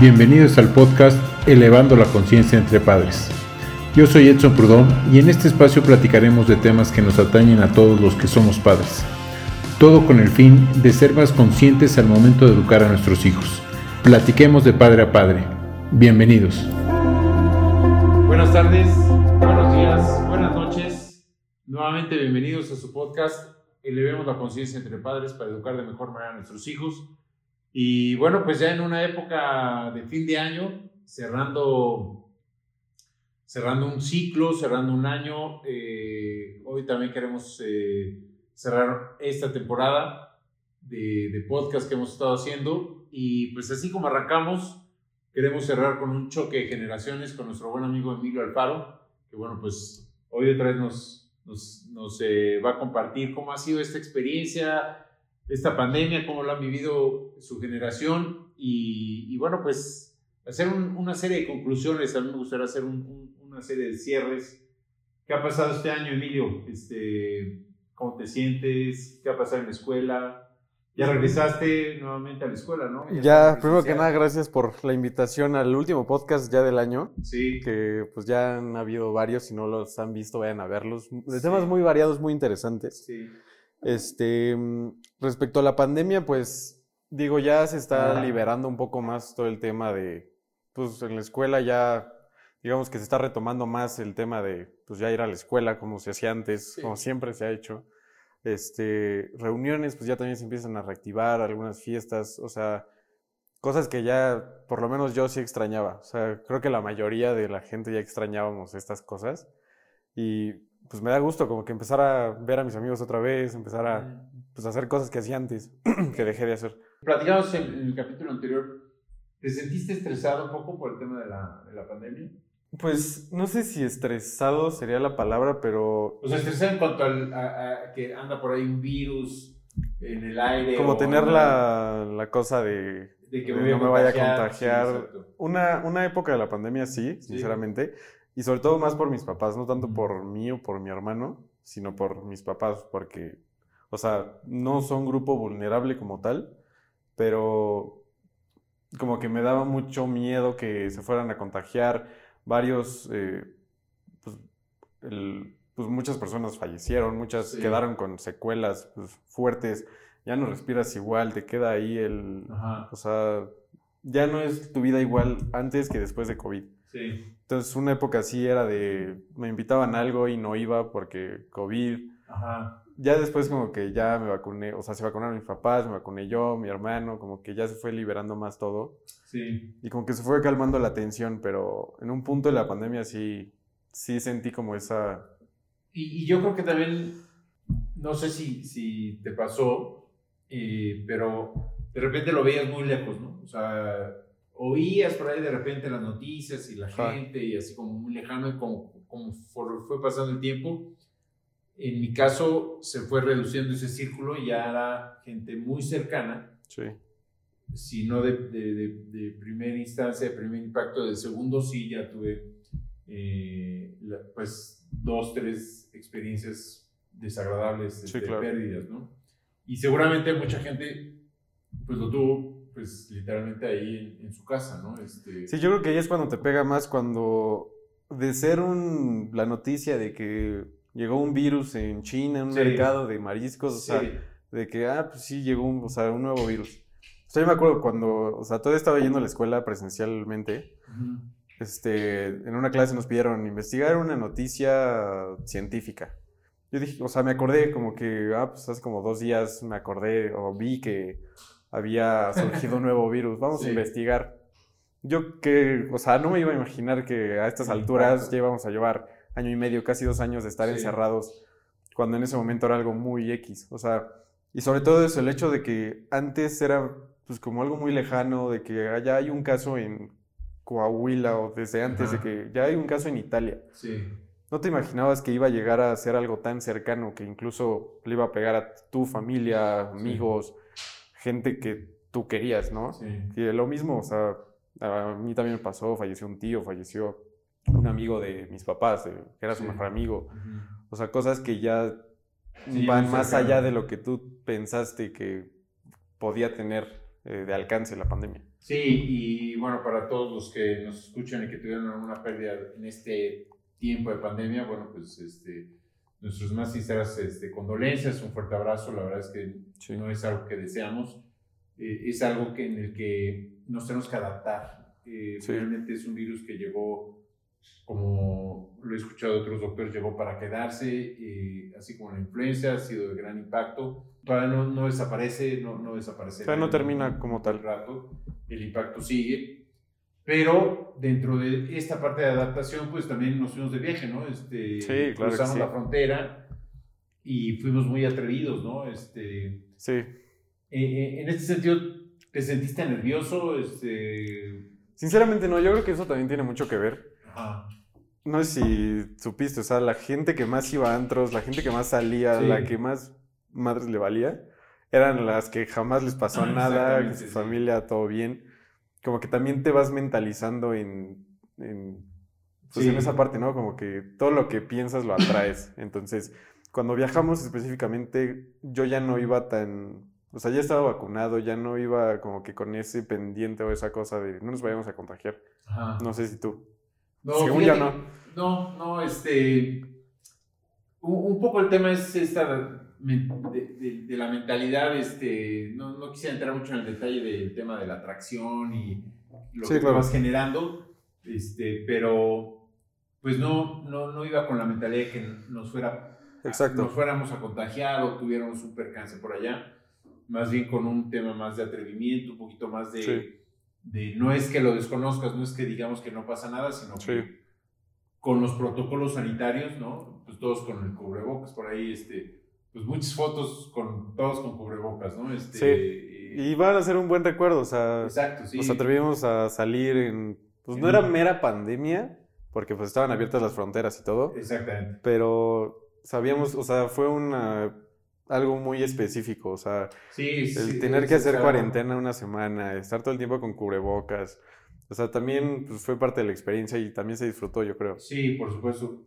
Bienvenidos al podcast Elevando la Conciencia entre Padres. Yo soy Edson Prudón y en este espacio platicaremos de temas que nos atañen a todos los que somos padres. Todo con el fin de ser más conscientes al momento de educar a nuestros hijos. Platiquemos de padre a padre. Bienvenidos. Buenas tardes, buenos días, buenas noches. Nuevamente bienvenidos a su podcast Elevemos la Conciencia entre Padres para educar de mejor manera a nuestros hijos. Y bueno, pues ya en una época de fin de año, cerrando, cerrando un ciclo, cerrando un año, eh, hoy también queremos eh, cerrar esta temporada de, de, podcast que hemos estado haciendo. Y pues así como arrancamos, queremos cerrar con un choque de generaciones con nuestro buen amigo Emilio Alfaro, que bueno, pues hoy otra vez nos, nos, nos eh, va a compartir cómo ha sido esta experiencia esta pandemia, cómo lo han vivido su generación y, bueno, pues hacer una serie de conclusiones. A mí me gustaría hacer una serie de cierres. ¿Qué ha pasado este año, Emilio? Este, ¿Cómo te sientes? ¿Qué ha pasado en la escuela? Ya regresaste nuevamente a la escuela, ¿no? Ya, primero que nada, gracias por la invitación al último podcast ya del año. Sí. Que pues ya han habido varios, si no los han visto, vayan a verlos. De temas muy variados, muy interesantes. Sí. Este, respecto a la pandemia, pues digo, ya se está liberando un poco más todo el tema de, pues en la escuela ya, digamos que se está retomando más el tema de, pues ya ir a la escuela como se hacía antes, como siempre se ha hecho. Este, reuniones, pues ya también se empiezan a reactivar, algunas fiestas, o sea, cosas que ya, por lo menos yo sí extrañaba. O sea, creo que la mayoría de la gente ya extrañábamos estas cosas. Y pues me da gusto como que empezar a ver a mis amigos otra vez, empezar a pues, hacer cosas que hacía antes, que dejé de hacer. Platicamos en, el capítulo anterior, ¿te sentiste estresado un poco por el tema de la, de la pandemia? Pues no sé si estresado sería la palabra, pero... O sea, estresado en cuanto a, que anda por ahí un virus en el aire. Como tener la, la, cosa de, de que no me vaya a contagiar. una, una época de la pandemia sí, sinceramente. Y sobre todo más por mis papás, no tanto por mí o por mi hermano, sino por mis papás, porque, o sea, no son grupo vulnerable como tal, pero como que me daba mucho miedo que se fueran a contagiar. Varios, eh, pues, pues, muchas personas fallecieron, muchas quedaron con secuelas pues, fuertes. Ya no respiras igual, te queda ahí el... O sea, ya no es tu vida igual antes que después de COVID. Sí. Entonces, una época así era de, me invitaban a algo y no iba porque COVID. Ajá. Ya después como que ya me vacuné, o sea, se vacunaron mis papás, me vacuné yo, mi hermano, como que ya se fue liberando más todo. Sí. Y como que se fue calmando la tensión, pero en un punto de la pandemia sí, sí sentí como esa... Y, yo creo que también, no sé si, si te pasó, eh, pero de repente lo veías muy lejos, ¿no? O sea, oías por ahí de repente las noticias y la gente y así como muy lejano y como, como fue pasando el tiempo. En mi caso se fue reduciendo ese círculo y ya era gente muy cercana. Sí. Si no de, de, de, primera instancia, de primer impacto, de segundo sí ya tuve eh, pues dos, tres experiencias desagradables de este, pérdidas, ¿no? Y seguramente mucha gente pues lo tuvo pues literalmente ahí en, su casa, ¿no? Este... Sí, yo creo que ahí es cuando te pega más cuando de ser un, la noticia de que llegó un virus en China, en un mercado de mariscos, o sea, de que, ah, pues sí, llegó un, o sea, un nuevo virus. O sea, yo me acuerdo cuando, o sea, todavía estaba yendo a la escuela presencialmente, este, en una clase nos pidieron investigar una noticia científica. Yo dije, o sea, me acordé como que, ah, pues hace como dos días me acordé o vi que había surgido un nuevo virus, vamos a investigar. Yo que, o sea, no me iba a imaginar que a estas alturas ya íbamos a llevar año y medio, casi dos años de estar encerrados, cuando en ese momento era algo muy X. O sea, y sobre todo eso, el hecho de que antes era pues como algo muy lejano, de que ya hay un caso en Coahuila o desde antes de que ya hay un caso en Italia. Sí. No te imaginabas que iba a llegar a ser algo tan cercano que incluso le iba a pegar a tu familia, amigos gente que tú querías, ¿no? Sí. Y lo mismo, o sea, a mí también me pasó, falleció un tío, falleció un amigo de mis papás, que era su mejor amigo. O sea, cosas que ya van más allá de lo que tú pensaste que podía tener eh, de alcance la pandemia. Sí, y bueno, para todos los que nos escuchan y que tuvieron alguna pérdida en este tiempo de pandemia, bueno, pues este, nuestras más sinceras este, condolencias, un fuerte abrazo, la verdad es que no es algo que deseamos, eh, es algo que, en el que nos tenemos que adaptar. Eh, Realmente es un virus que llegó, como lo he escuchado de otros doctores, llegó para quedarse, eh, así como la influenza, ha sido de gran impacto. Todavía no, no desaparece, no, no desaparece. O no termina como tal. Rato, el impacto sigue. Pero dentro de esta parte de adaptación, pues también nos fuimos de viaje, ¿no? Este, sí, claro. Cruzamos la frontera y fuimos muy atrevidos, ¿no? Este, sí. Eh, eh, en este sentido, ¿te sentiste nervioso? Este... Sinceramente no, yo creo que eso también tiene mucho que ver. Ajá. No sé si supiste, o sea, la gente que más iba a antros, la gente que más salía, la que más madres le valía, eran las que jamás les pasó nada, que su familia todo bien como que también te vas mentalizando en, en, pues en esa parte, ¿no? Como que todo lo que piensas lo atraes. Entonces, cuando viajamos específicamente, yo ya no iba tan, o sea, ya estaba vacunado, ya no iba como que con ese pendiente o esa cosa de no nos vayamos a contagiar. No sé si tú. No, Según ya no. No, no, este. Un, poco el tema es esta de, de, la mentalidad, este, no, no, quisiera entrar mucho en el detalle del tema de la atracción y lo que vas generando, este, pero pues no, no, no iba con la mentalidad de que nos, fuera, Exacto. nos fuéramos a contagiar o tuviéramos un percance por allá, más bien con un tema más de atrevimiento, un poquito más de, de no es que lo desconozcas, no es que digamos que no pasa nada, sino que con los protocolos sanitarios, ¿no? Pues todos con el cubrebocas por ahí, este pues muchas fotos con todos con cubrebocas, ¿no? Este, sí. Y van a ser un buen recuerdo, o sea, exacto, sí. nos atrevimos a salir en, pues no era mera pandemia, porque pues estaban abiertas las fronteras y todo. Exactamente. Pero sabíamos, o sea, fue una algo muy específico, o sea, sí, el tener que hacer cuarentena una semana, estar todo el tiempo con cubrebocas, o sea, también pues, fue parte de la experiencia y también se disfrutó, yo creo. Sí, por supuesto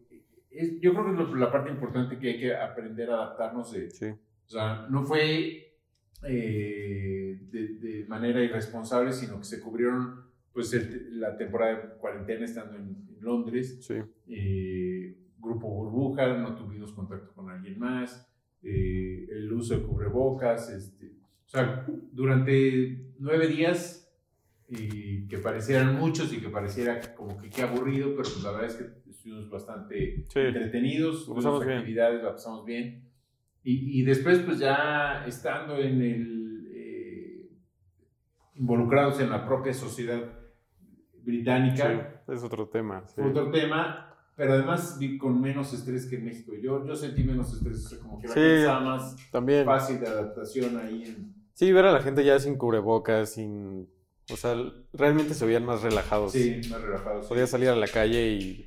yo creo que es la parte importante que hay que aprender a adaptarnos de. O sea, no fue eh, de, manera irresponsable, sino que se cubrieron pues la temporada de cuarentena estando en, Londres. Sí. Eh, grupo burbuja, no tuvimos contacto con alguien más, eh, el uso de cubrebocas, este, o sea, durante nueve días y que parecieran muchos y que pareciera como que qué aburrido, pero pues la verdad es que estuvimos bastante entretenidos, tuvimos actividades, la pasamos bien. Y, y, después pues ya estando en el, eh, involucrados en la propia sociedad británica. es otro tema. Otro tema, pero además vi con menos estrés que en México. Yo, yo sentí menos estrés, como que era más también. fácil de adaptación ahí. En... Sí, ver a la gente ya sin cubrebocas, sin o sea, realmente se veían más relajados. Sí, más relajados. Podía salir a la calle y.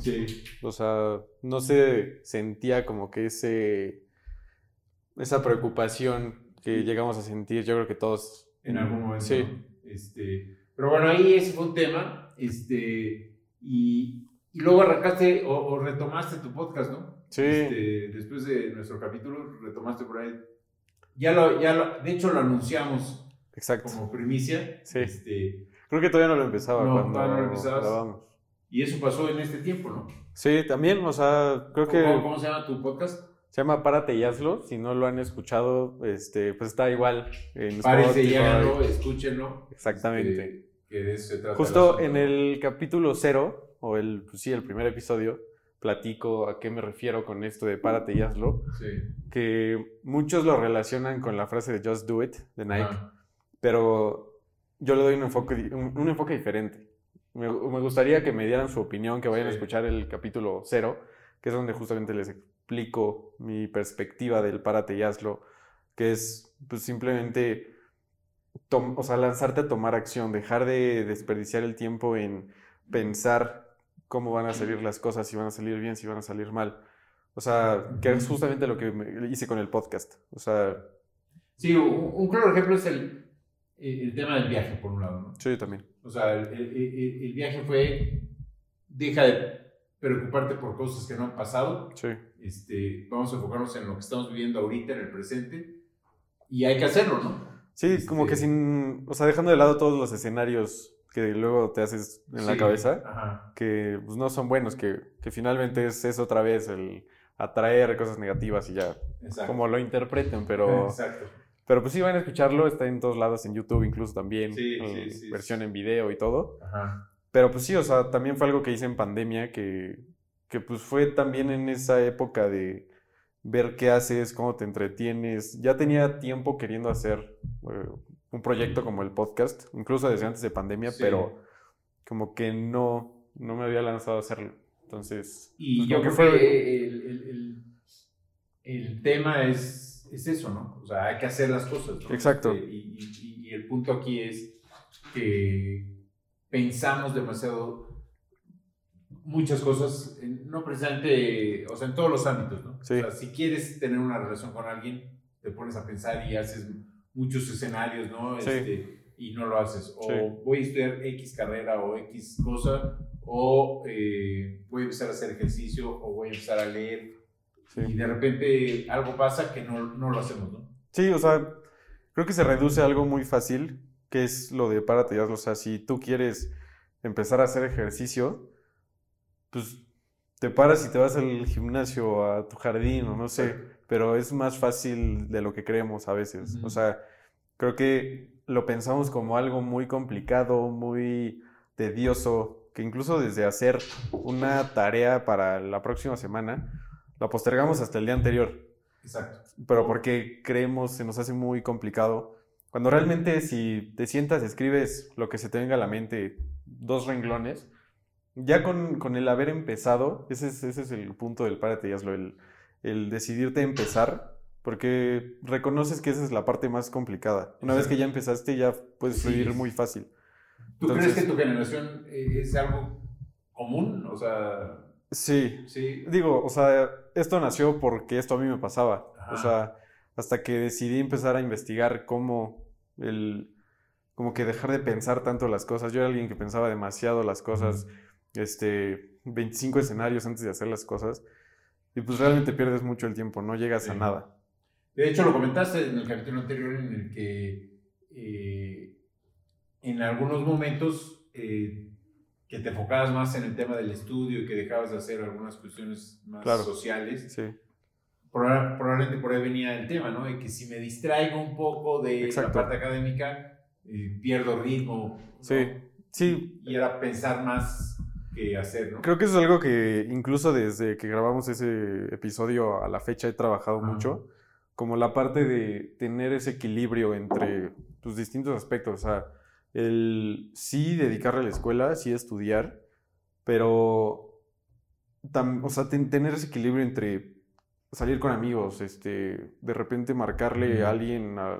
Sí. O sea, no se sentía como que ese. Esa preocupación que llegamos a sentir, yo creo que todos. En algún momento. Sí. Este, pero bueno, ahí ese fue un tema. Este, y, y luego arrancaste o, retomaste tu podcast, ¿no? Sí. Este, después de nuestro capítulo, retomaste por ahí. Ya lo, ya lo, de hecho lo anunciamos Exacto. como primicia. Sí. Este, Creo que todavía no lo empezaba no, cuando todavía no lo empezabas. grabamos. Y eso pasó en este tiempo, ¿no? Sí, también, o sea, creo que... ¿Cómo, cómo se llama tu podcast? Se llama Párate y hazlo. Si no lo han escuchado, este, pues está igual en Párese y háganlo, escúchenlo. Exactamente. Este, que de eso se trata Justo en el capítulo cero, o el, pues sí, el primer episodio, platico a qué me refiero con esto de párate y hazlo. Sí. Que muchos lo relacionan con la frase de Just Do It de Nike. Pero yo le doy un enfoque, un, enfoque diferente. Me, me, gustaría que me dieran su opinión, que vayan a escuchar el capítulo cero, que es donde justamente les explico mi perspectiva del párate y hazlo, que es pues, simplemente o sea, lanzarte a tomar acción, dejar de desperdiciar el tiempo en pensar cómo van a salir las cosas, si van a salir bien, si van a salir mal. O sea, que es justamente lo que hice con el podcast. O sea... Sí, un, un claro ejemplo es el, el tema del viaje, por un lado, ¿no? Sí, también. O sea, el, el, el, viaje fue, deja de preocuparte por cosas que no han pasado. Sí. Este, vamos a enfocarnos en lo que estamos viviendo ahorita, en el presente, y hay que hacerlo, ¿no? Sí, como que este sin, o sea, dejando de lado todos los escenarios que luego te haces en la cabeza, que pues, no son buenos, que, que finalmente es, es, otra vez el atraer cosas negativas y ya, como lo interpreten, pero... Exacto. Pero pues sí, van a escucharlo, está en todos lados, en YouTube incluso también, versión en video y todo. Ajá. Pero pues sí, o sea, también fue algo que hice en pandemia, que, que pues fue también en esa época de ver qué haces, cómo te entretienes. Ya tenía tiempo queriendo hacer eh, un proyecto como el podcast, incluso desde antes de pandemia, pero como que no, no me había lanzado a hacerlo. Entonces, y pues, yo creo que fue... el, el, el, tema es, es, eso, ¿no? O sea, hay que hacer las cosas. ¿no? Exacto. Este, y, y, y el punto aquí es que pensamos demasiado muchas cosas, no precisamente, o sea, en todos los ámbitos, ¿no? Sí. O sea, si quieres tener una relación con alguien, te pones a pensar y haces muchos escenarios, ¿no? Sí. Este, y no lo haces. O voy a estudiar X carrera o X cosa, o eh, voy a empezar a hacer ejercicio, o voy a empezar a leer. Y de repente algo pasa que no, no lo hacemos, ¿no? Sí, o sea, creo que se reduce a algo muy fácil que es lo de párate y hazlo. O sea, si tú quieres empezar a hacer ejercicio, pues te paras y te vas al gimnasio, a tu jardín o no sé, pero es más fácil de lo que creemos a veces. O sea, creo que lo pensamos como algo muy complicado, muy tedioso, que incluso desde hacer una tarea para la próxima semana, la postergamos hasta el día anterior. Exacto. Pero porque creemos, se nos hace muy complicado cuando realmente si te sientas, escribes lo que se te venga a la mente, dos renglones, ya con, con el haber empezado, ese es, ese es, el punto del párate y hazlo, el, el decidirte a empezar, porque reconoces que esa es la parte más complicada. Una vez que ya empezaste, ya puedes fluir muy fácil. ¿Tú crees que tu generación eh, es algo común? O sea... Sí. Sí. Digo, o sea, esto nació porque esto a mí me pasaba. O sea, hasta que decidí empezar a investigar cómo el como que dejar de pensar tanto las cosas. Yo era alguien que pensaba demasiado las cosas, este, 25 escenarios antes de hacer las cosas, y pues realmente pierdes mucho el tiempo, no llegas a nada. De hecho, lo comentaste en el capítulo anterior en el que eh, en algunos momentos eh, que te enfocabas más en el tema del estudio y que dejabas de hacer algunas cuestiones más sociales. Sí probablemente por ahí venía el tema, ¿no? De que si me distraigo un poco de la parte académica, eh, pierdo ritmo. Sí, sí. Y era pensar más que hacer, ¿no? Creo que eso es algo que incluso desde que grabamos ese episodio a la fecha he trabajado mucho, como la parte de tener ese equilibrio entre tus distintos aspectos, o sea, el sí dedicarle a la escuela, sí estudiar, pero, o sea, tener ese equilibrio entre salir con amigos, este, de repente marcarle a alguien, a,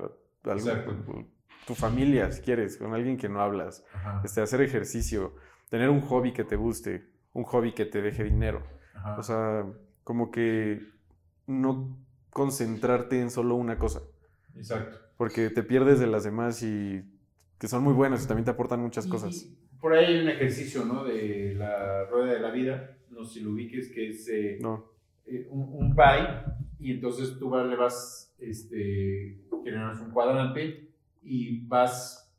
tu familia, si quieres, con alguien que no hablas, este, hacer ejercicio, tener un hobby que te guste, un hobby que te deje dinero. O sea, como que no concentrarte en solo una cosa. Exacto. Porque te pierdes de las demás y que son muy buenas y también te aportan muchas cosas. Por ahí hay un ejercicio, ¿no? De la rueda de la vida, no sé si lo ubiques, que es... Eh, no eh, un, un, pie y entonces tú le vas este, generando un cuadrante y vas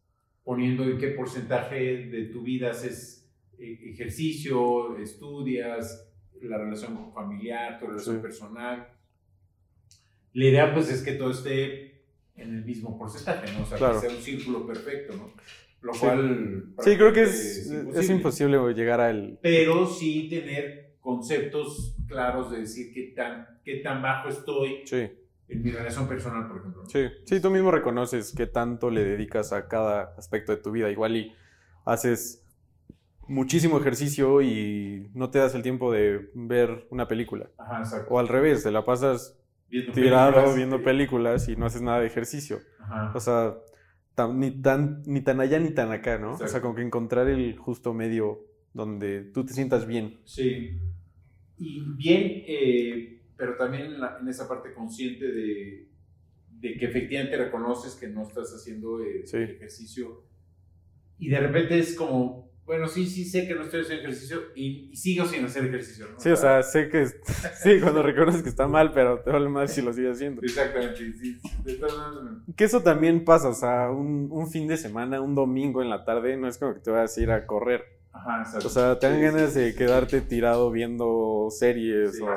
poniendo en qué porcentaje de tu vida haces eh, ejercicio, estudias, la relación familiar, tu relación personal. La idea pues es que todo esté en el mismo porcentaje, ¿no? O sea, que sea un círculo perfecto, ¿no? Lo cual... Sí, creo que es, es, imposible. es imposible llegar al... Pero sí tener conceptos claros de decir qué tan, qué tan bajo estoy en mi relación personal, por ejemplo. Sí. sí, tú mismo reconoces qué tanto le dedicas a cada aspecto de tu vida. Igual y haces muchísimo ejercicio y no te das el tiempo de ver una película. Ajá, exacto. O al revés, te la pasas tirado viendo películas y no haces nada de ejercicio. Ajá. O sea, ni, tan, ni tan allá ni tan acá, ¿no? O sea, como que encontrar el justo medio donde tú te sientas bien. Sí. Y bien, eh, pero también en, esa parte consciente de, de, que efectivamente reconoces que no estás haciendo eh, ejercicio. Y de repente es como, bueno, sí, sí sé que no estoy haciendo ejercicio y, sigo sin hacer ejercicio. ¿no? Sí, o sea, sé que, sí, cuando reconoces que está mal, pero te vale más si lo sigues haciendo. Exactamente, sí. Que eso también pasa, o sea, un, un, fin de semana, un domingo en la tarde, no es como que te vas a ir a correr. Ajá, exacto. O sea, te dan ganas de quedarte tirado viendo series o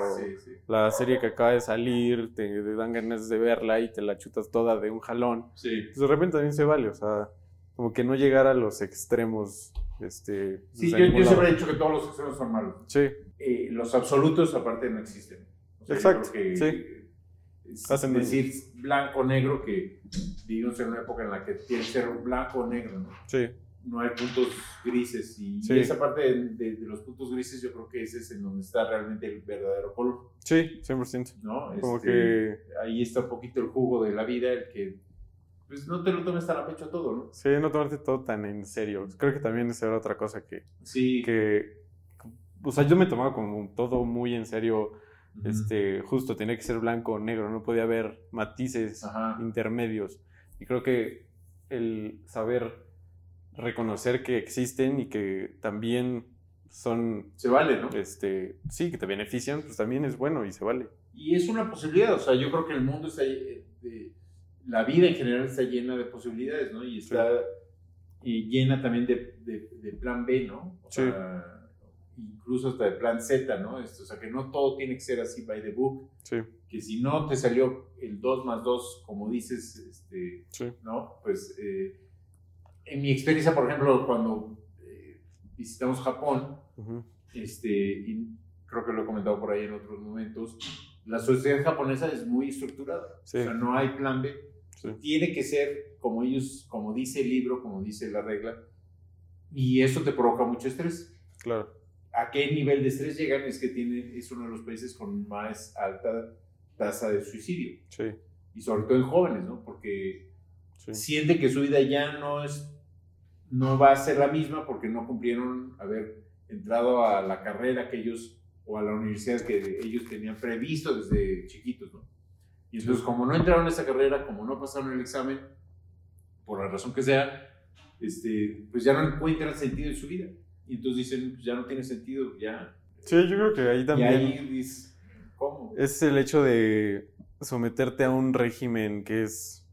la serie que acaba de salir, te, dan ganas de verla y te la chutas toda de un jalón. Sí. Pues de repente también se vale, o sea, como que no llegar a los extremos este, sí, yo, siempre he dicho que todos los extremos son malos. Sí. Eh, los absolutos, aparte, no existen. Exacto. sí. Hacen decir blanco negro que vivimos en una época en la que tiene que ser blanco o negro, ¿no? Sí. No hay puntos grises. Y, esa parte de, los puntos grises, yo creo que ese es en donde está realmente el verdadero color. Sí, 100%. ¿No? Como este, que. Ahí está un poquito el jugo de la vida, el que pues no te lo tomes tan a pecho todo, ¿no? Sí, no tomarte todo tan en serio. Creo que también es otra cosa que... Sí. Que, o sea, yo me tomaba como todo muy en serio. Este, justo tenía que ser blanco o negro, no podía haber matices intermedios. Y creo que el saber reconocer que existen y que también son... Se vale, ¿no? Este, sí, que te benefician, pues también es bueno y se vale. Y es una posibilidad, o sea, yo creo que el mundo está... Eh, la vida en general está llena de posibilidades, ¿no? Y está llena también de, de, plan B, ¿no? O sea, incluso hasta de plan Z, ¿no? Esto, o sea, que no todo tiene que ser así by the book. Sí. Que si no te salió el 2 más 2, como dices, este, ¿no? Pues eh, en mi experiencia, por ejemplo, cuando eh, visitamos Japón, este, y creo que lo he comentado por ahí en otros momentos, la sociedad japonesa es muy estructurada. O sea, no hay plan B tiene que ser como ellos, como dice el libro, como dice la regla, y eso te provoca mucho estrés. Claro. ¿A qué nivel de estrés llegan? Es que tiene, es uno de los países con más alta tasa de suicidio. Sí. Y sobre todo en jóvenes, ¿no? Porque siente que su vida ya no es, no va a ser la misma porque no cumplieron haber entrado a la carrera que ellos o a la universidad que ellos tenían previsto desde chiquitos, ¿no? Y entonces, como no entraron a esa carrera, como no pasaron el examen, por la razón que sea, este, pues ya no encuentran sentido en su vida. Y entonces dicen, pues ya no tiene sentido, ya. Sí, yo creo que ahí también. Y ahí dices, ¿cómo? Es el hecho de someterte a un régimen que es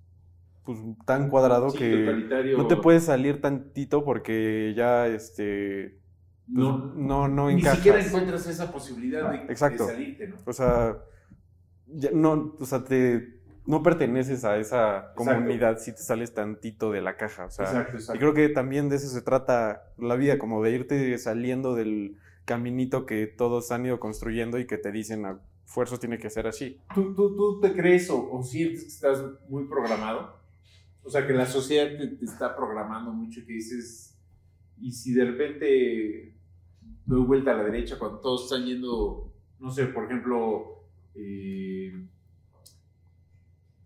pues, tan cuadrado que no te puedes salir tantito porque ya este pues, no, no, no encajas. Ni siquiera encuentras esa posibilidad de, de, salirte, ¿no? O sea, no, o sea, te, no perteneces a esa comunidad si te sales tantito de la caja. O sea, y creo que también de eso se trata la vida, como de irte saliendo del caminito que todos han ido construyendo y que te dicen a fuerza tiene que ser así. ¿Tú, tú, tú te crees o, sientes que estás muy programado? O sea, que la sociedad te, te, está programando mucho y que dices, y si de repente doy vuelta a la derecha cuando todos están yendo, no sé, por ejemplo, eh,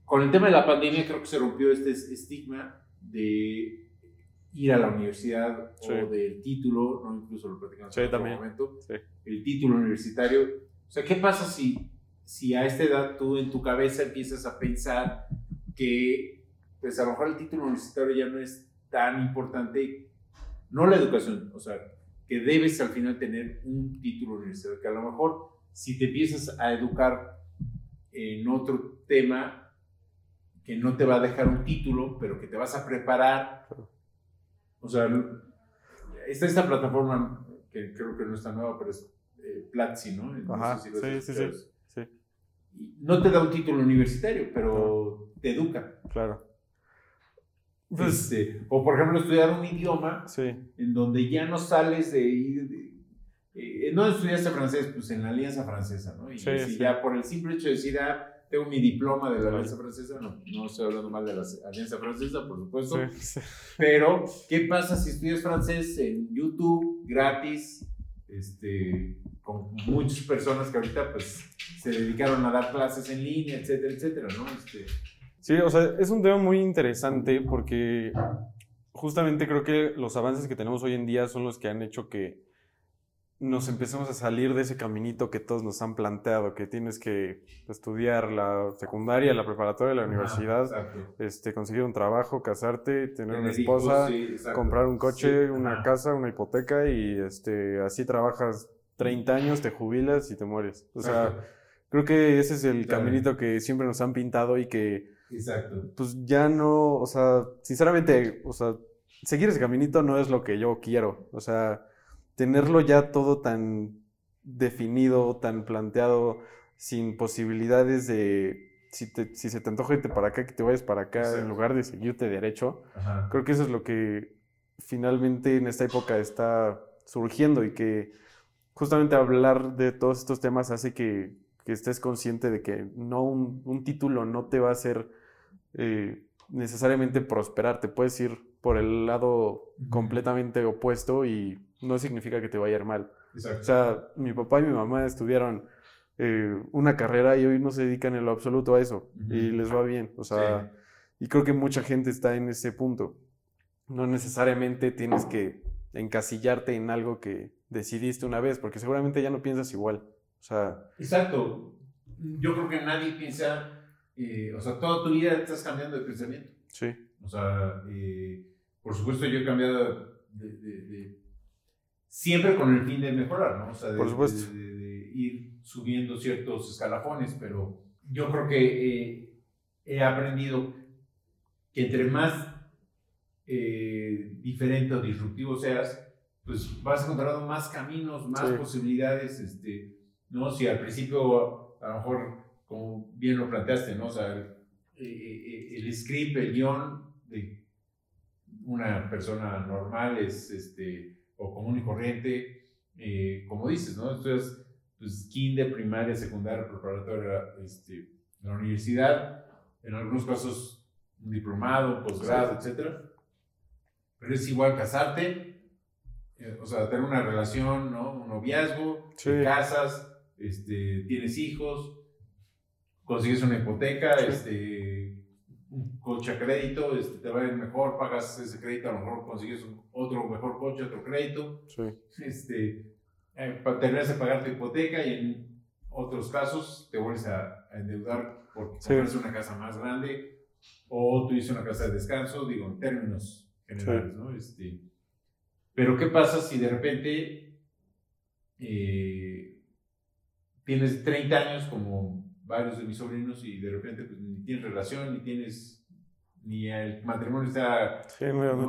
con el tema de la pandemia creo que se rompió este estigma de ir a la universidad o del título, ¿no? incluso lo platicamos en otro momento, el título universitario. O sea, ¿qué pasa si, si a esta edad tú en tu cabeza empiezas a pensar que pues a lo mejor el título universitario ya no es tan importante, no la educación, o sea, que debes al final tener un título universitario, que a lo mejor si te empiezas a educar en otro tema que no te va a dejar un título, pero que te vas a preparar. O sea, está esta plataforma que creo que no está nueva, pero es eh, Platzi, ¿no? Ajá, sí, sí, sí, sí, No te da un título universitario, pero te educa. Claro. Pues, este, o por ejemplo, estudiar un idioma en donde ya no sales de, de eh, ¿No estudiaste francés? Pues en la Alianza Francesa, ¿no? Y si ya por el simple hecho de decir, ah, tengo mi diploma de la Alianza Francesa, no, no estoy hablando mal de la Alianza Francesa, por supuesto, pero ¿qué pasa si estudias francés en YouTube, gratis, este, con muchas personas que ahorita pues se dedicaron a dar clases en línea, etcétera, etcétera, ¿no? Este... Sí, o sea, es un tema muy interesante porque justamente creo que los avances que tenemos hoy en día son los que han hecho que nos empezamos a salir de ese caminito que todos nos han planteado, que tienes que estudiar la secundaria, la preparatoria, la universidad, este, conseguir un trabajo, casarte, tener, una esposa, comprar un coche, una casa, una hipoteca y este, así trabajas 30 años, te jubilas y te mueres. O sea, creo que ese es el caminito que siempre nos han pintado y que Exacto. pues ya no, o sea, sinceramente, o sea, seguir ese caminito no es lo que yo quiero. O sea, tenerlo ya todo tan definido, tan planteado, sin posibilidades de si, si se te antoja irte para acá, que te vayas para acá en lugar de seguirte derecho. Creo que eso es lo que finalmente en esta época está surgiendo y que justamente hablar de todos estos temas hace que, estés consciente de que no un, título no te va a hacer eh, necesariamente prosperar, te puedes ir por el lado completamente opuesto y no significa que te vaya a ir mal. O sea, mi papá y mi mamá estudiaron eh, una carrera y hoy no se dedican en lo absoluto a eso y les va bien. O sea, y creo que mucha gente está en ese punto. No necesariamente tienes que encasillarte en algo que decidiste una vez, porque seguramente ya no piensas igual. O sea, Exacto. Yo creo que nadie piensa, eh, o sea, toda tu vida estás cambiando de pensamiento. Sí. O sea, eh, por supuesto yo he cambiado de siempre con el fin de mejorar, ¿no? O sea, de, Por supuesto. De, ir subiendo ciertos escalafones, pero yo creo que eh, he aprendido que entre más eh, diferente o disruptivo seas, pues vas encontrando más caminos, más posibilidades, este, ¿no? Si al principio, a lo mejor, como bien lo planteaste, ¿no? O sea, eh, el script, el guion de una persona normal es, este, o común y corriente, eh, como dices, ¿no? Entonces, pues kinder, primaria, secundaria, preparatoria, este, la universidad, en algunos casos un diplomado, posgrado, etc. Pero es igual casarte, eh, o sea, tener una relación, ¿no? Un noviazgo, casas, este, tienes hijos, consigues una hipoteca, este coche a crédito, este, te va a ir mejor, pagas ese crédito, a lo mejor consigues otro mejor coche, otro crédito. Sí. Este, eh, terminas de pagar tu hipoteca y en otros casos te vuelves a, endeudar porque sí. compras una casa más grande o tú una casa de descanso, digo, en términos generales, ¿no? Este, pero ¿qué pasa si de repente eh, tienes 30 años como varios de mis sobrinos y de repente pues, ni tienes relación, ni tienes, ni el matrimonio está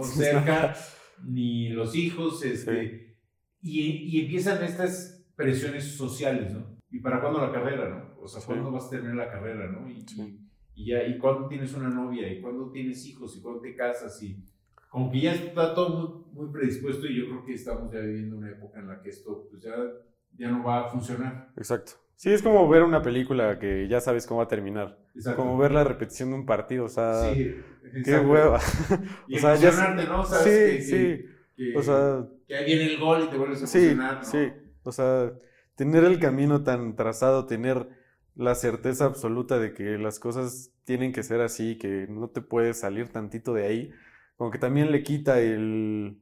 cerca, ni los hijos, este, y, y, empiezan estas presiones sociales, ¿no? ¿Y para cuándo la carrera, no? O sea, ¿cuándo vas a terminar la carrera, no? Y, y, ya, ¿y cuándo tienes una novia? ¿Y cuándo tienes hijos? ¿Y cuándo te casas? Y como que ya está todo muy, muy predispuesto y yo creo que estamos ya viviendo una época en la que esto pues ya, ya no va a funcionar. Exacto. Sí, es como ver una película que ya sabes cómo va a terminar. Como ver la repetición de un partido, o sea, sí, qué hueva. Y o sea, ya ¿no? ¿Sabes? Sí, sí. Que, o sea, que ahí viene el gol y te vuelves a sí, ¿no? Sí, o sea, tener el camino tan trazado, tener la certeza absoluta de que las cosas tienen que ser así, que no te puedes salir tantito de ahí, como que también le quita el,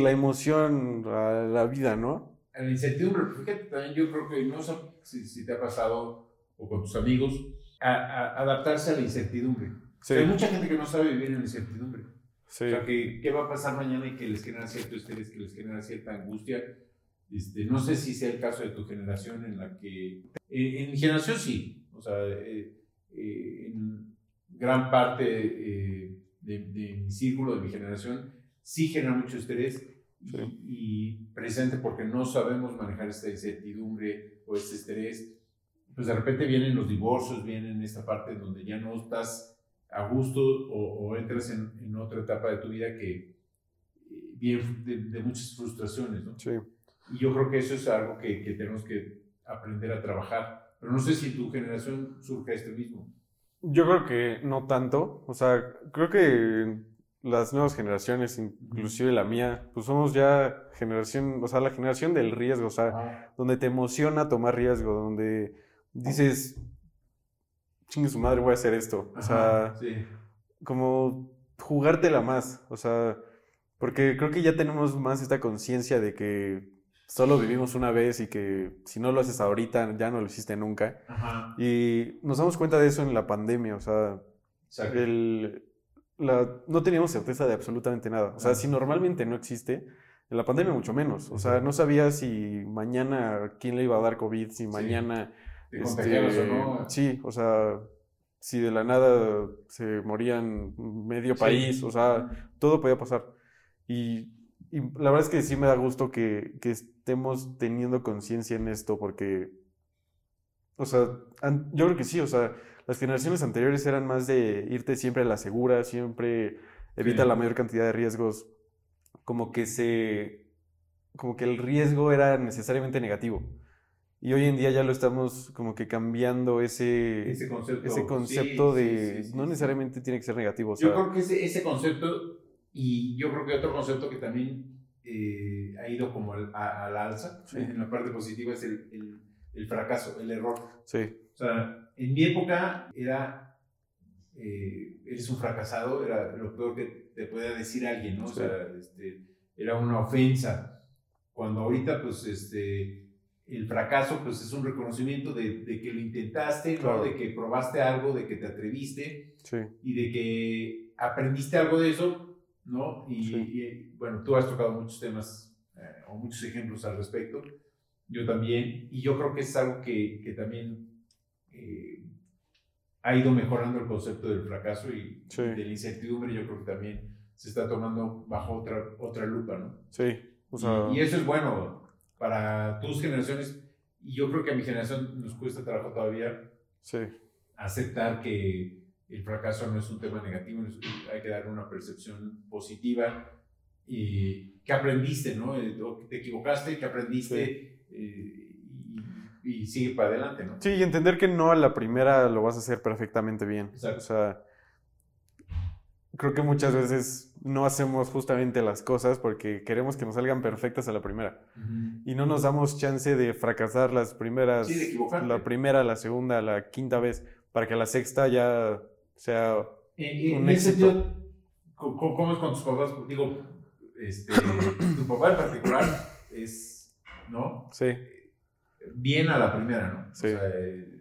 la emoción a la vida, ¿no? A la incertidumbre, fíjate, también yo creo que no sé si, te ha pasado o con tus amigos, a, adaptarse a la incertidumbre. hay mucha gente que no sabe vivir en la incertidumbre. O sea, que qué va a pasar mañana y que les genera cierto estrés, que les genera cierta angustia. Este, no sé si sea el caso de tu generación en la que... En, mi generación sí. O sea, eh, eh, en gran parte eh, de, de, mi círculo, de mi generación, sí genera mucho estrés. Y, presente porque no sabemos manejar esta incertidumbre o este estrés, pues de repente vienen los divorcios, vienen esta parte donde ya no estás a gusto o, entras en, en, otra etapa de tu vida que eh, viene de, muchas frustraciones, ¿no? Sí. Y yo creo que eso es algo que, que, tenemos que aprender a trabajar. Pero no sé si tu generación surge este mismo. Yo creo que no tanto. O sea, creo que las nuevas generaciones, inclusive la mía, pues somos ya generación, o sea, la generación del riesgo, o sea, donde te emociona tomar riesgo, donde dices, chingue su madre, voy a hacer esto. O sea, como jugártela más, o sea, porque creo que ya tenemos más esta conciencia de que solo vivimos una vez y que si no lo haces ahorita ya no lo hiciste nunca. Ajá. Y nos damos cuenta de eso en la pandemia, o sea, el, la, no teníamos certeza de absolutamente nada. O sea, si normalmente no existe, en la pandemia mucho menos. O sea, no sabía si mañana quién le iba a dar COVID, si mañana... Este, o no. Sí, o sea, si de la nada se morían medio país, o sea, todo podía pasar. Y, y, la verdad es que sí me da gusto que, que estemos teniendo conciencia en esto, porque, o sea, yo creo que sí, o sea, las generaciones anteriores eran más de irte siempre a la segura, siempre evita la mayor cantidad de riesgos, como que se, como que el riesgo era necesariamente negativo. Y hoy en día ya lo estamos como que cambiando ese, ese concepto, ese concepto de no necesariamente tiene que ser negativo. yo creo que ese, ese, concepto y yo creo que otro concepto que también eh, ha ido como al, a, la alza en la parte positiva es el, el, el, fracaso, el error. Sí. O sea, en mi época era, eh, eres un fracasado, era lo peor que te podía decir alguien, ¿no? O sea, este, era una ofensa. Cuando ahorita, pues, este el fracaso pues es un reconocimiento de, de que lo intentaste, ¿no? de que probaste algo, de que te atreviste y de que aprendiste algo de eso, ¿no? Y, bueno, tú has tocado muchos temas eh, o muchos ejemplos al respecto, yo también, y yo creo que es algo que, que también eh, ha ido mejorando el concepto del fracaso y, de la incertidumbre, yo creo que también se está tomando bajo otra, otra lupa, ¿no? Sí. O sea... y, y eso es bueno, para tus generaciones, y yo creo que a mi generación nos cuesta trabajo todavía sí. aceptar que el fracaso no es un tema negativo, hay que darle una percepción positiva y que aprendiste, ¿no? Eh, te equivocaste, que aprendiste eh, y, sigue para adelante, ¿no? Sí, y entender que no a la primera lo vas a hacer perfectamente bien. Exacto. O sea, creo que muchas veces no hacemos justamente las cosas porque queremos que nos salgan perfectas a la primera. Y no nos damos chance de fracasar las primeras, la primera, la segunda, la quinta vez, para que la sexta ya sea un éxito. ¿cómo, es con tus papás? Digo, este, tu papá en particular es, ¿no? Sí. Bien a la primera, ¿no? Sí. O sea,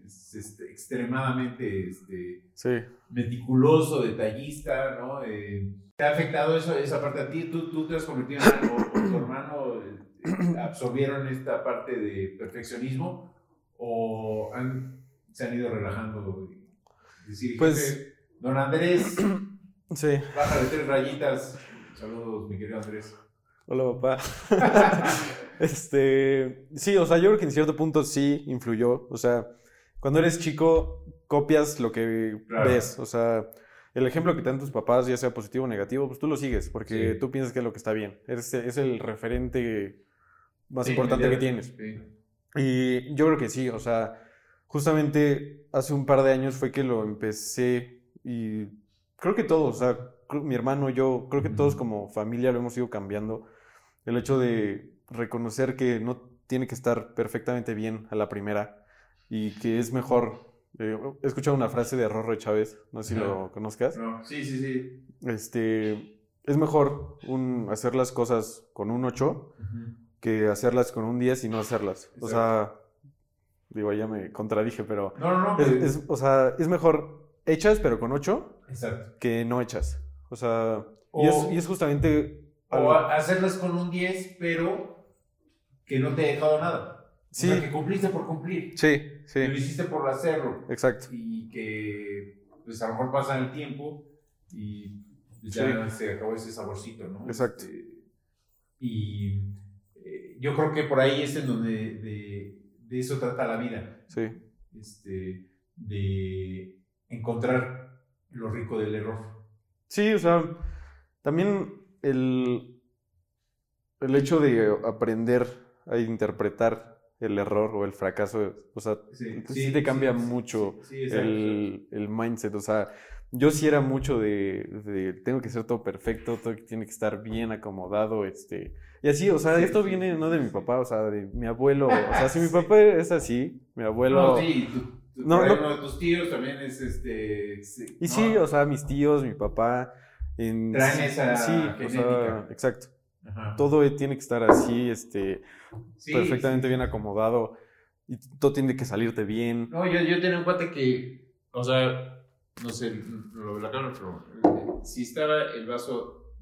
es, este, extremadamente este, sí meticuloso, detallista, ¿no? Eh, ¿Te ha afectado eso, esa parte a ti? ¿Tú, tú te has convertido en algo, o tu hermano eh, absorbieron esta parte de perfeccionismo o han, se han ido relajando? Decir, pues, don Andrés, sí. baja de tres rayitas. Saludos, mi querido Andrés. Hola, papá. este, sí, o sea, yo creo que en cierto punto sí influyó. O sea, cuando eres chico, copias lo que ves. O sea, el ejemplo que te dan tus papás, ya sea positivo o negativo, pues tú lo sigues, porque tú piensas que es lo que está bien. Es, es el referente más importante que tienes. Y yo creo que sí, o sea, justamente hace un par de años fue que lo empecé y creo que todos, o sea, mi hermano, yo, creo que todos como familia lo hemos ido cambiando. El hecho de reconocer que no tiene que estar perfectamente bien a la primera y que es mejor. Eh, he escuchado una frase de Rorro Chávez, no sé si lo conozcas. No. Sí, sí, sí. Este, es mejor un, hacer las cosas con un 8 que hacerlas con un 10 y no hacerlas. O sea, digo, ya me contradije, pero... No, no, no. Es, o sea, es mejor hechas pero con 8 Exacto. que no hechas. O sea, y, es, y, es, justamente... O hacerlas con un 10 pero que no te he dejado nada. Sí. O sea, que cumpliste por cumplir. Sí, sí. lo hiciste por hacerlo. Exacto. Y que, pues a lo mejor pasa el tiempo y pues, ya se acabó ese saborcito, ¿no? Exacto. Este, y eh, yo creo que por ahí es en donde de, de, eso trata la vida. Sí. Este, de encontrar lo rico del error. Sí, o sea, también el, el hecho de aprender a interpretar el error o el fracaso, o sea, sí, te cambia mucho el, el, mindset, o sea, yo sí era mucho de, de, tengo que ser todo perfecto, todo tiene que estar bien acomodado, este, y así, o sea, esto viene no de mi papá, o sea, de mi abuelo, o sea, si mi papá es así, mi abuelo... No, sí, no, de tus tíos también es este... y sí, o sea, mis tíos, mi papá... En, Traen esa sí, o sea, exacto. todo tiene que estar así, este, perfectamente bien acomodado y todo tiene que salirte bien. No, yo, yo tenía un cuate que, o sea, no sé, lo la cámara, pero eh, si estaba el vaso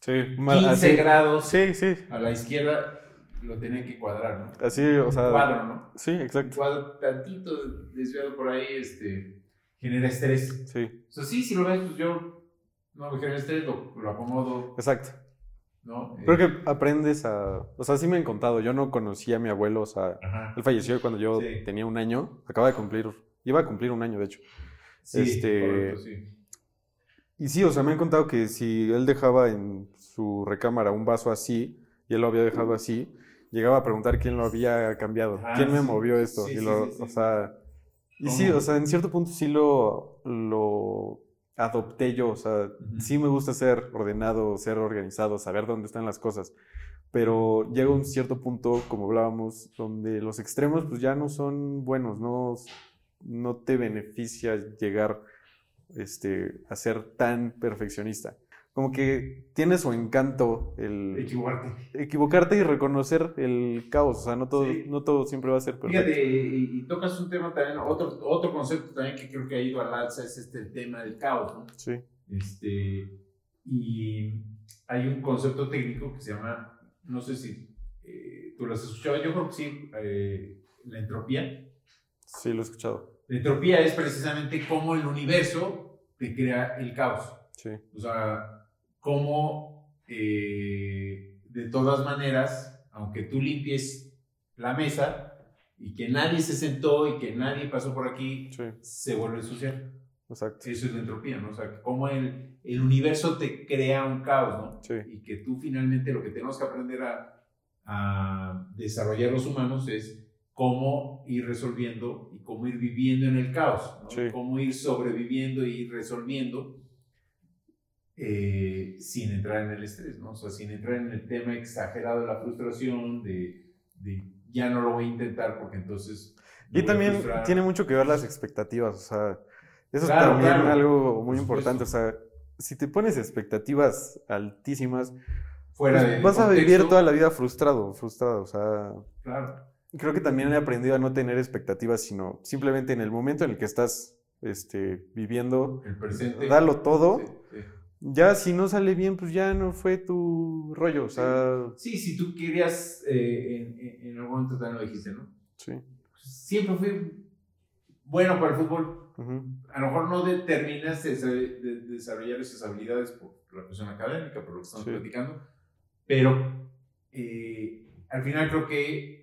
sí, 15 grados sí, sí. a la izquierda, lo tenía que cuadrar, ¿no? Así, o sea. cuadro, ¿no? Sí, exacto. Cuadro tantito desviado por ahí, este, genera estrés. Sí. O sea, sí, si lo ves, pues yo no me estrés, lo, lo acomodo. Exacto. ¿no? Creo que aprendes a. O sea, sí me han contado. Yo no conocía a mi abuelo, o sea, él falleció cuando yo tenía un año. Acaba de cumplir. Iba a cumplir un año, de hecho. Sí, este. sí. Y sí, o sea, me han contado que si él dejaba en su recámara un vaso así, y él lo había dejado así, llegaba a preguntar quién lo había cambiado, Ah, quién me sí. movió esto. Sí, y lo, o sea, y ¿Cómo? sí, o sea, en cierto punto sí lo, lo adopté yo, o sea, sí me gusta ser ordenado, ser organizado, saber dónde están las cosas, pero llega un cierto punto, como hablábamos, donde los extremos pues ya no son buenos, no, no te beneficia llegar este, a ser tan perfeccionista. Como que tiene su encanto el Equivocarte. equivocarte y reconocer el caos. O sea, no todo, Sí. no todo siempre va a ser perfecto. Fíjate, y, y tocas un tema también, otro, otro concepto también que creo que ha ido al alza es este tema del caos, ¿no? Sí. Este, y hay un concepto técnico que se llama, no sé si eh, tú lo has escuchado, yo creo que sí, eh, la entropía. Sí, lo he escuchado. La entropía es precisamente cómo el universo te crea el caos. Sí. O sea, cómo eh, de todas maneras, aunque tú limpies la mesa y que nadie se sentó y que nadie pasó por aquí, Sí, se vuelve a ensuciar. exacto. Eso es la entropía, ¿no? O sea, cómo el, el universo te crea un caos, ¿no? Sí. Y que tú finalmente lo que tenemos que aprender a, a desarrollar los humanos es cómo ir resolviendo y cómo ir viviendo en el caos, ¿no? Sí. Cómo ir sobreviviendo y ir resolviendo eh, sin entrar en el estrés, ¿no? O sea, sin entrar en el tema exagerado de la frustración, de, de ya no lo voy a intentar porque entonces... Y a también tiene mucho que ver las expectativas. O sea, eso Claro, es también claro. algo muy importante. O sea, si te pones expectativas altísimas, Fuera pues de vas a contexto, vivir toda la vida frustrado, frustrado. O sea, Claro. creo que también he aprendido a no tener expectativas, sino simplemente en el momento en el que estás este, viviendo, El presente. dalo todo. Sí, sí. Ya si no sale bien, pues ya no fue tu rollo. O sea, Sí, si tú querías, eh, en, en- algún momento también lo dijiste, ¿no? sí. Siempre fui bueno para el fútbol. A lo mejor no determinas de, de desarrollar esas habilidades por la cuestión académica, por lo que estamos Sí. platicando, pero eh, al final creo que,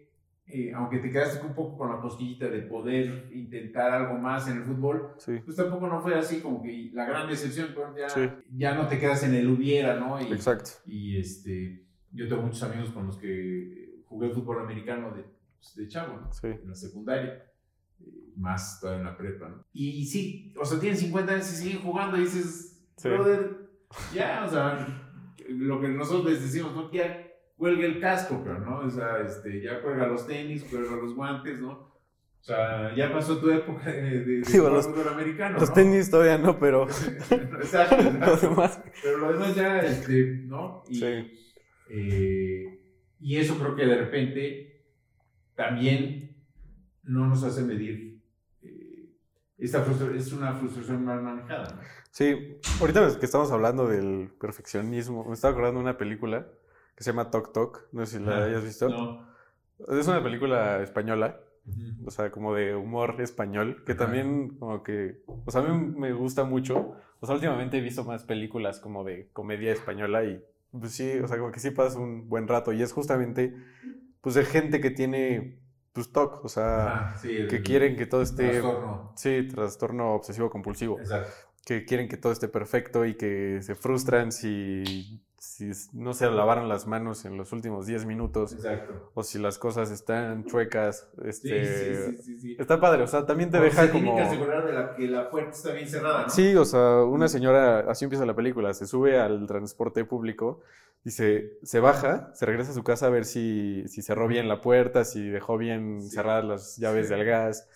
eh, aunque te quedaste un poco con la cosquillita de poder intentar algo más en el fútbol, Sí, pues tampoco no fue así como que la gran decepción, pero ya, Sí. ya no te quedas en el hubiera, ¿no? Y, exacto. Y este, yo tengo muchos amigos con los que jugué fútbol americano de, pues, de chavo, ¿no? Sí. En la secundaria, eh, más todavía en la prepa, ¿no? Y sí, o sea, tienen 50 años y siguen jugando y dices, Sí. brother, ya, o sea, lo que nosotros les decimos, ¿no? Ya cuelga el casco, pero, ¿no? O sea, este, ya cuelga los tenis, cuelga los guantes, ¿no? O sea, ya pasó tu época de, de, jugar los- fútbol americano, Los ¿no? tenis todavía no, pero Exacto, lo exacto. Pero lo demás ya, este, ¿no? Y, Sí. eh, y eso creo que de repente también no nos hace medir. eh, esta es una frustración mal manejada. ¿no? Sí, ahorita que estamos hablando del perfeccionismo, me estaba acordando de una película que se llama Tok Tok, no sé si la hayas visto. No. Es una película española, Ujú. o sea, como de humor español, que también como que, o sea, a mí me gusta mucho. O sea, últimamente he visto más películas como de comedia española y pues sí, o sea, como que sí pasas un buen rato y es justamente pues de gente que tiene pues TOC, o sea, Ah, sí, el que quieren que todo esté, trastorno. sí, trastorno obsesivo compulsivo. Exacto. que quieren que todo esté perfecto y que se frustran si, si no se lavaron las manos en los últimos 10 minutos Exacto. o si las cosas están chuecas. Este, sí, sí, sí, sí. Está padre, o sea, también te deja se tiene como... que asegurar de la, que la puerta está bien cerrada, ¿no? Sí, o sea, una señora, así empieza la película, se sube al transporte público y se, se baja, se regresa a su casa a ver si, si cerró bien la puerta, si dejó bien cerradas las llaves del gas.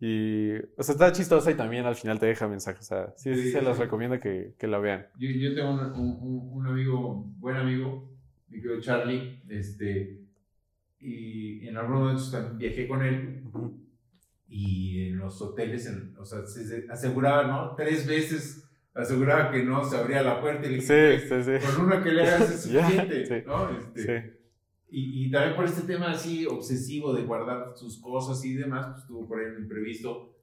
Y, o sea, está chistosa y también al final te deja mensajes. O sea, sí, sí Sí, se los recomiendo que, que la vean. Yo, yo tengo un, un- un amigo, buen amigo, amigo Charlie, este, y en algunos momentos también viajé con él, y en los hoteles, o sea, se aseguraba, ¿no? Tres veces aseguraba que no se abría la puerta y le dije, sí, sí, sí. con una que le hagas es suficiente, ¿no? Este, y, y, también por este tema así obsesivo de guardar sus cosas y demás, pues tuvo por ahí un imprevisto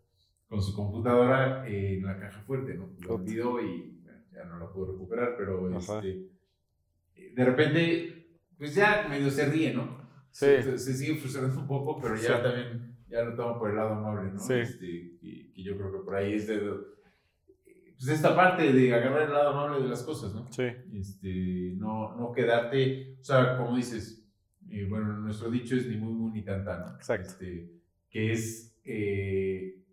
con su computadora en la caja fuerte, ¿no? Lo olvidó y ya no la pudo recuperar, pero este, de repente, pues ya medio se ríe, ¿no? Sí. Se, sigue frustrando un poco, pero ya también, ya lo toma por el lado amable, ¿no? Sí. Este, y, y, yo creo que por ahí es de, pues esta parte de agarrar el lado amable de las cosas, ¿no? Sí. Este, no, no quedarte, o sea, como dices, eh, bueno, nuestro dicho es ni muy, muy, ni tan, tan. Exacto. Este, que es, eh,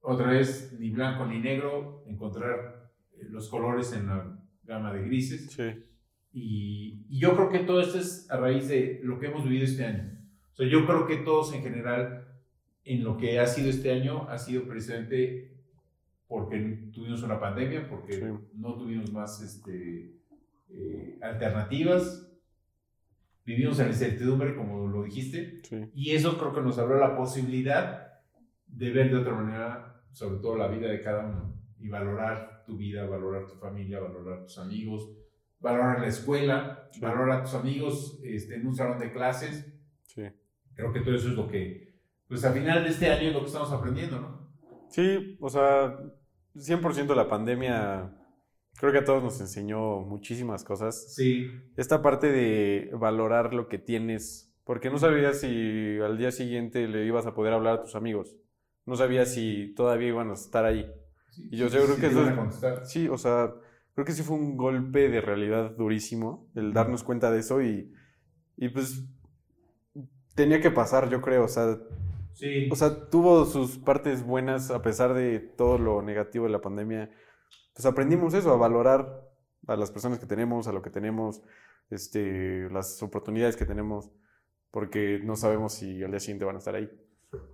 otra vez, ni blanco ni negro, encontrar eh, los colores en la gama de grises. Sí. Y, y, yo creo que todo esto es a raíz de lo que hemos vivido este año. O sea, yo creo que todos en general, en lo que ha sido este año, ha sido precisamente porque tuvimos una pandemia, porque no tuvimos más este, alternativas, vivimos en la incertidumbre, como lo dijiste, y eso creo que nos abrió la posibilidad de ver de otra manera, sobre todo la vida de cada uno, y valorar tu vida, valorar tu familia, valorar tus amigos, valorar la escuela, valorar a tus amigos este, en un salón de clases. Creo que todo eso es lo que, pues al final de este año es lo que estamos aprendiendo, ¿no? Sí, o sea, 100% la pandemia Creo que a todos nos enseñó muchísimas cosas. Sí. Esta parte de valorar lo que tienes, porque no sabías si al día siguiente le ibas a poder hablar a tus amigos. No sabías si todavía iban a estar ahí. y yo creo que eso Sí, o sea, creo que sí fue un golpe de realidad durísimo el darnos cuenta de eso y, y pues tenía que pasar, yo creo, o sea, sí. o sea, tuvo sus partes buenas a pesar de todo lo negativo de la pandemia pues aprendimos eso, a valorar a las personas que tenemos, a lo que tenemos, este, las oportunidades que tenemos, porque no sabemos si al día siguiente van a estar ahí.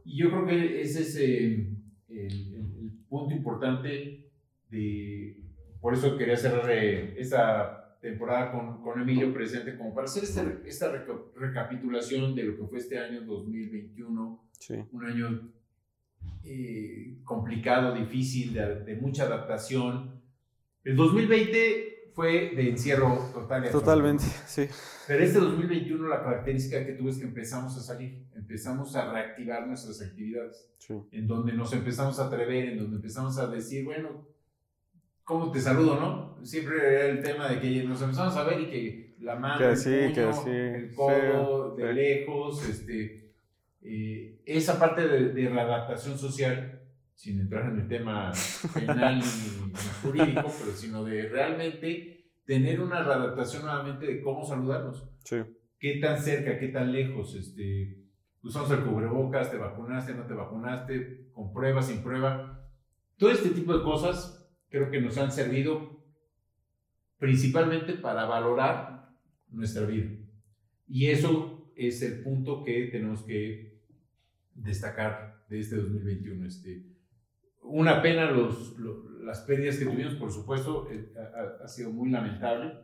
Y yo creo que ese es eh, el, punto importante de, por eso quería cerrar eh, esta temporada con, con, Emilio presente, como para hacer este, esta recapitulación de lo que fue este año 2021, un año eh, complicado, difícil, de, mucha adaptación. El 2020 fue de encierro total. Totalmente, sí. Pero este 2021 la característica que tuvo es que empezamos a salir, empezamos a reactivar nuestras actividades, en donde nos empezamos a atrever, en donde empezamos a decir, bueno, ¿cómo te saludo, no? Siempre era el tema de que nos empezamos a ver y que la mano, el, el codo, de lejos, este eh, esa parte de, de, readaptación social, sin entrar en el tema penal ni, jurídico, pero sino de realmente tener una readaptación nuevamente de cómo saludarnos. Sí. ¿Qué tan cerca, qué tan lejos? Este, usamos el cubrebocas, te vacunaste, no te vacunaste, con prueba, sin prueba. Todo este tipo de cosas creo que nos han servido principalmente para valorar nuestra vida. Y eso es el punto que tenemos que destacar de este 2021. Este, una pena los, las pérdidas que tuvimos, por supuesto, eh, ha, sido muy lamentable,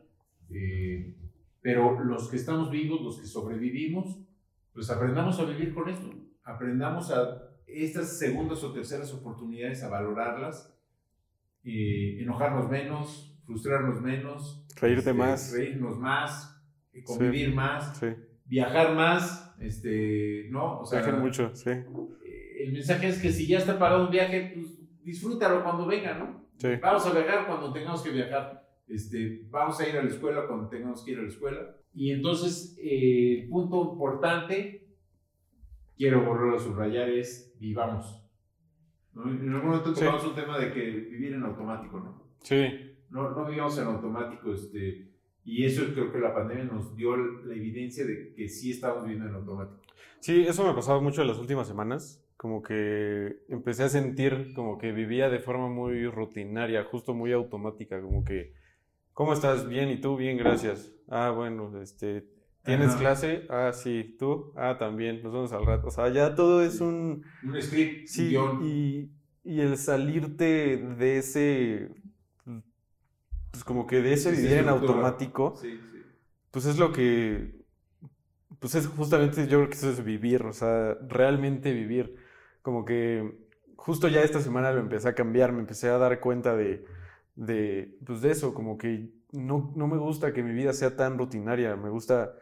eh, pero los que estamos vivos, los que sobrevivimos, pues aprendamos a vivir con esto, aprendamos a estas segundas o terceras oportunidades a valorarlas, eh, enojarnos menos, frustrarnos menos, reírte este, más, reírnos más, convivir más, viajar más, este, ¿no? O sea, mucho, sí. El mensaje es que si ya está pagado un viaje, pues disfrútalo cuando venga, ¿no? Sí. Vamos a viajar cuando tengamos que viajar. Este, vamos a ir a la escuela cuando tengamos que ir a la escuela. Y entonces, eh, punto importante, quiero volver a subrayar, es vivamos. ¿no? En algún momento tocamos un tema de que vivir en automático, ¿no? Sí. No, no vivamos en automático, este y eso creo que la pandemia nos dio la evidencia de que sí estamos viviendo en automático. Sí, eso me ha pasado mucho en las últimas semanas. Como que empecé a sentir como que vivía de forma muy rutinaria, justo muy automática, como que, ¿cómo estás? Bien, ¿y tú? Bien, gracias. Ah, bueno, este, ¿tienes clase? Ah, sí, ¿tú? Ah, también, nos vemos al rato. O sea, ya todo es un... Un script, sí, y, y el salirte de ese pues como que de ese vivir en automático, pues es lo que, pues es justamente, yo creo que eso es vivir, o sea, realmente vivir. Como que justo ya esta semana lo empecé a cambiar, me empecé a dar cuenta de, de, pues de eso, como que no, no me gusta que mi vida sea tan rutinaria, me gusta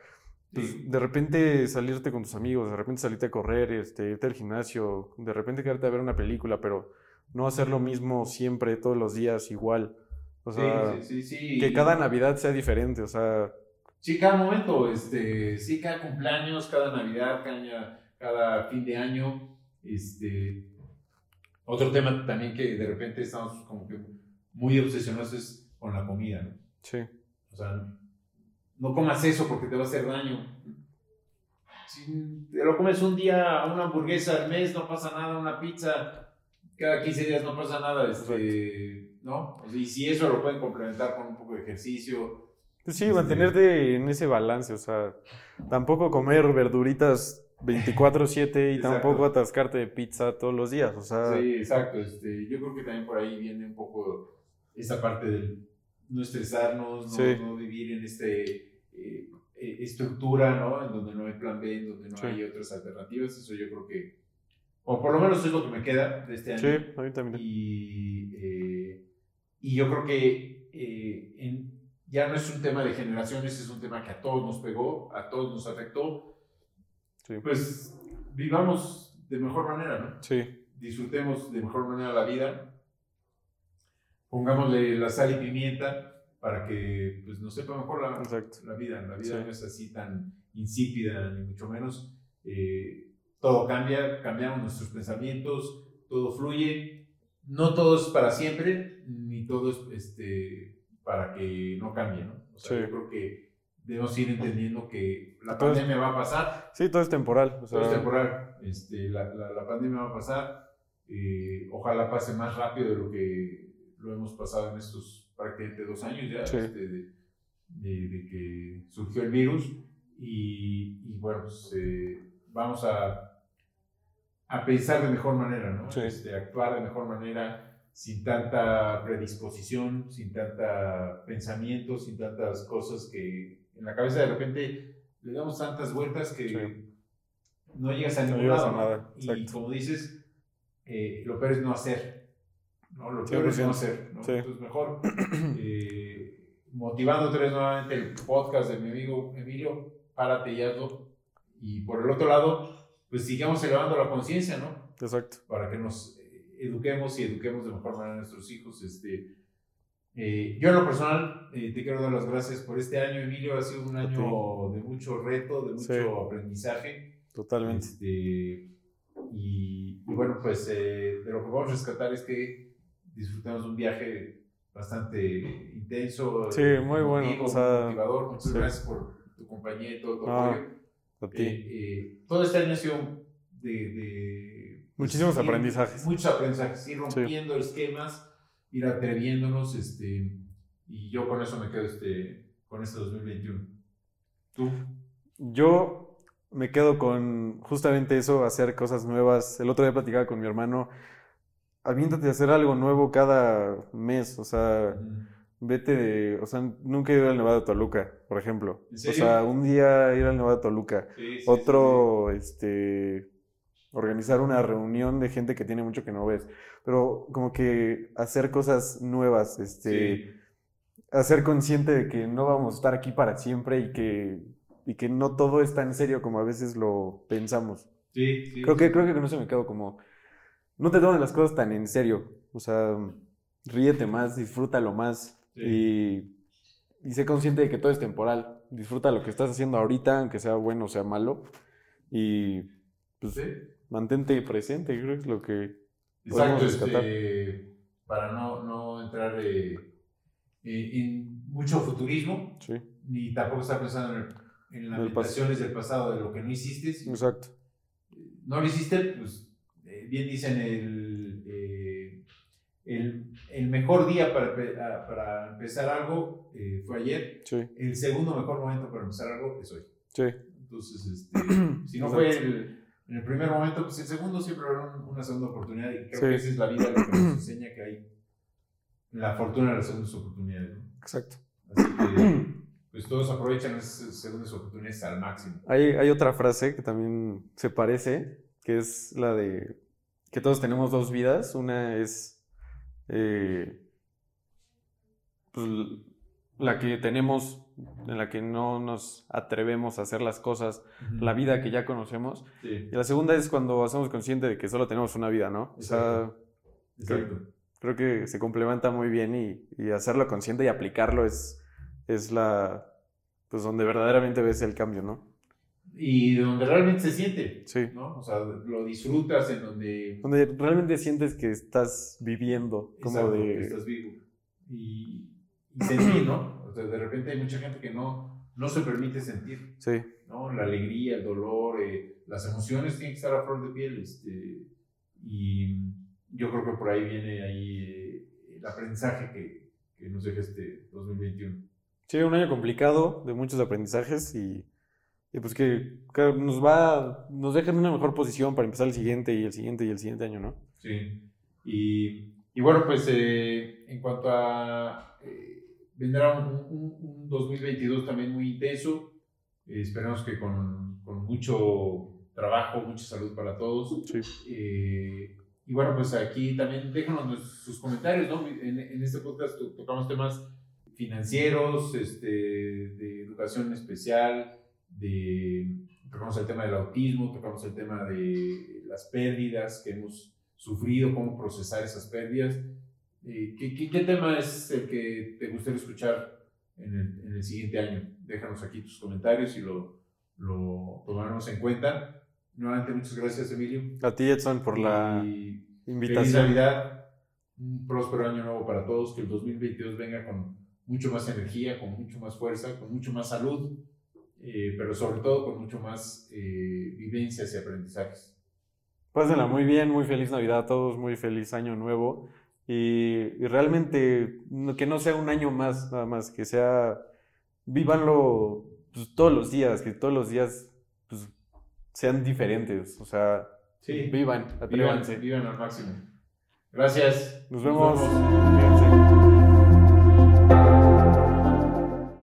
pues, de repente salirte con tus amigos, de repente salirte a correr, este, irte al gimnasio, de repente quedarte a ver una película, pero no hacer lo mismo siempre, todos los días, igual. O sea, que cada Navidad sea diferente, o sea... Sí, cada momento, este, sí, cada cumpleaños, cada Navidad, cada, cada fin de año, este... Otro tema también que de repente estamos como que muy obsesionados es con la comida, ¿no? Sí. O sea, no comas eso porque te va a hacer daño. Si te lo comes un día, una hamburguesa al mes, no pasa nada, una pizza cada 15 días no pasa nada, este, ¿no? y si eso lo pueden complementar con un poco de ejercicio. Pues sí, mantenerte en ese balance, o sea, tampoco comer verduritas 24/7 y tampoco atascarte de pizza todos los días, o sea... Sí, exacto, este, yo creo que también por ahí viene un poco esa parte del no estresarnos, no, vivir en este eh, eh, estructura, ¿no? En donde no hay plan B, en donde no hay otras alternativas. Eso yo creo que, o por lo menos es lo que me queda de este año. Sí, a mí también. Y, eh, y yo creo que en, ya no es un tema de generaciones, es un tema que a todos nos pegó, a todos nos afectó. Sí. Pues vivamos de mejor manera, ¿no? Sí. Disfrutemos de mejor manera la vida. Pongámosle la sal y pimienta para que pues, nos sepa mejor la, la vida. La vida no es así tan insípida, ni mucho menos. Eh, todo cambia, cambiamos nuestros pensamientos, todo fluye. No todo es para siempre, todo es este, para que no cambie, ¿no? O sea, yo creo que debemos ir entendiendo que la pandemia va a pasar. Sí, todo es temporal. todo es temporal. Este, la, la, pandemia va a pasar. Eh, ojalá pase más rápido de lo que lo hemos pasado en estos prácticamente dos años ya este, de, de, que surgió el virus y, y bueno, pues eh, vamos a, a pensar de mejor manera, ¿no? Este, actuar de mejor manera sin tanta predisposición, sin tanta pensamiento, sin tantas cosas que en la cabeza de repente le damos tantas vueltas que no llegas a ningún lado. Nada. Y como dices, eh, lo peor es no hacer. ¿no? Lo peor es no hacer, ¿no? Entonces, mejor eh, motivándote nuevamente el podcast de mi amigo Emilio, párate y hazlo. Y por el otro lado, pues sigamos elevando la conciencia, ¿no? Exacto. Para que nos eduquemos y eduquemos de mejor manera a nuestros hijos. Este, eh, yo en lo personal eh, te quiero dar las gracias por este año, Emilio. Ha sido un año de mucho reto, de mucho aprendizaje. Totalmente. Este, y, y, bueno, pues de lo que vamos a rescatar es que disfrutamos un viaje bastante intenso. Sí, muy bueno. O sea, motivador. Muchas gracias por tu compañía y todo tu apoyo. A ti. Eh, eh, todo este año ha sido de... de Muchísimos aprendizajes. Muchos aprendizajes, ir rompiendo esquemas, ir atreviéndonos, este, y yo con eso me quedo este, con este 2021. ¿Tú? Yo me quedo con justamente eso, hacer cosas nuevas. El otro día platicaba con mi hermano aviéntate a hacer algo nuevo cada mes, o sea, vete de, o sea, nunca he ido al Nevado de Toluca, por ejemplo. O sea, un día ir al Nevado de Toluca, otro, este, organizar una reunión de gente que tiene mucho que no ves, pero como que hacer cosas nuevas, este, hacer consciente de que no vamos a estar aquí para siempre y que, y que no todo es tan serio como a veces lo pensamos. Sí, creo que creo que no se me quedo como no te tomes las cosas tan en serio. O sea, ríete más, disfrútalo más y, y, sé consciente de que todo es temporal. Disfruta lo que estás haciendo ahorita, aunque sea bueno o sea malo. Y pues mantente presente, creo que es lo que Exacto, este, para no, no entrar eh, eh, en mucho futurismo, ni tampoco estar pensando en, en lamentaciones del pasado, de lo que no hiciste. Exacto. No lo hiciste, pues bien dicen, el, eh, el, el, mejor día para, para empezar algo eh, fue ayer. El segundo mejor momento para empezar algo es hoy. Sí. Entonces, este, si no fue el, en el primer momento, pues el segundo siempre habrá una segunda oportunidad. Y creo que esa es la vida lo que nos enseña que hay la fortuna de las segundas oportunidades. Exacto. Así que, pues todos aprovechan esas segundas oportunidades al máximo. Hay, hay otra frase que también se parece, que es la de que todos tenemos dos vidas. Una es eh, pues, la que tenemos, en la que no nos atrevemos a hacer las cosas, la vida que ya conocemos. Y la segunda es cuando hacemos consciente de que solo tenemos una vida, ¿no? O sea, Creo, creo, que se complementa muy bien y, y hacerlo consciente y aplicarlo es es la, pues donde verdaderamente ves el cambio, ¿no? Y donde realmente se siente, sí. ¿no? O sea, lo disfrutas en donde... Donde realmente sientes que estás viviendo, como de... que estás vivo. Y, y sentir, ¿no? O sea, de repente hay mucha gente que no, no se permite sentir. Sí. ¿no? La alegría, el dolor, eh, las emociones tienen que estar a flor de piel. Este, y yo creo que por ahí viene ahí eh, el aprendizaje que, que nos deja este 2021. Sí, un año complicado, de muchos aprendizajes y, pues que, nos va, nos deja en una mejor posición para empezar el siguiente y el siguiente y el siguiente año, ¿no? Sí. Y, bueno, pues eh, en cuanto a... Eh, vendrá un, 2022 también muy intenso. Eh, esperamos que con, mucho trabajo, mucha salud para todos. Sí. y bueno, pues aquí también déjanos sus comentarios, ¿no? En, en este podcast tocamos temas financieros, este, de educación especial, de, tocamos el tema del autismo, tocamos el tema de las pérdidas que hemos sufrido, cómo procesar esas pérdidas. Eh, ¿qué, qué, tema es el que te gustaría escuchar en el, en el, siguiente año? Déjanos aquí tus comentarios y lo, lo tomaremos en cuenta. Nuevamente, muchas gracias, Emilio. A ti, Edson, por la invitación. Feliz Navidad, un próspero año nuevo para todos, que el 2022 venga con mucho más energía, con mucho más fuerza, con mucho más salud, eh, pero sobre todo con mucho más eh, vivencias y aprendizajes. Pásenla muy bien, muy feliz Navidad a todos, muy feliz año nuevo y, realmente que no sea un año más, nada más, que sea, vívanlo pues, todos los días, que todos los días pues, sean diferentes, o sea, vivan, atrévanse. Vivan, vivan, al máximo. Gracias. Nos vemos. Nos vemos.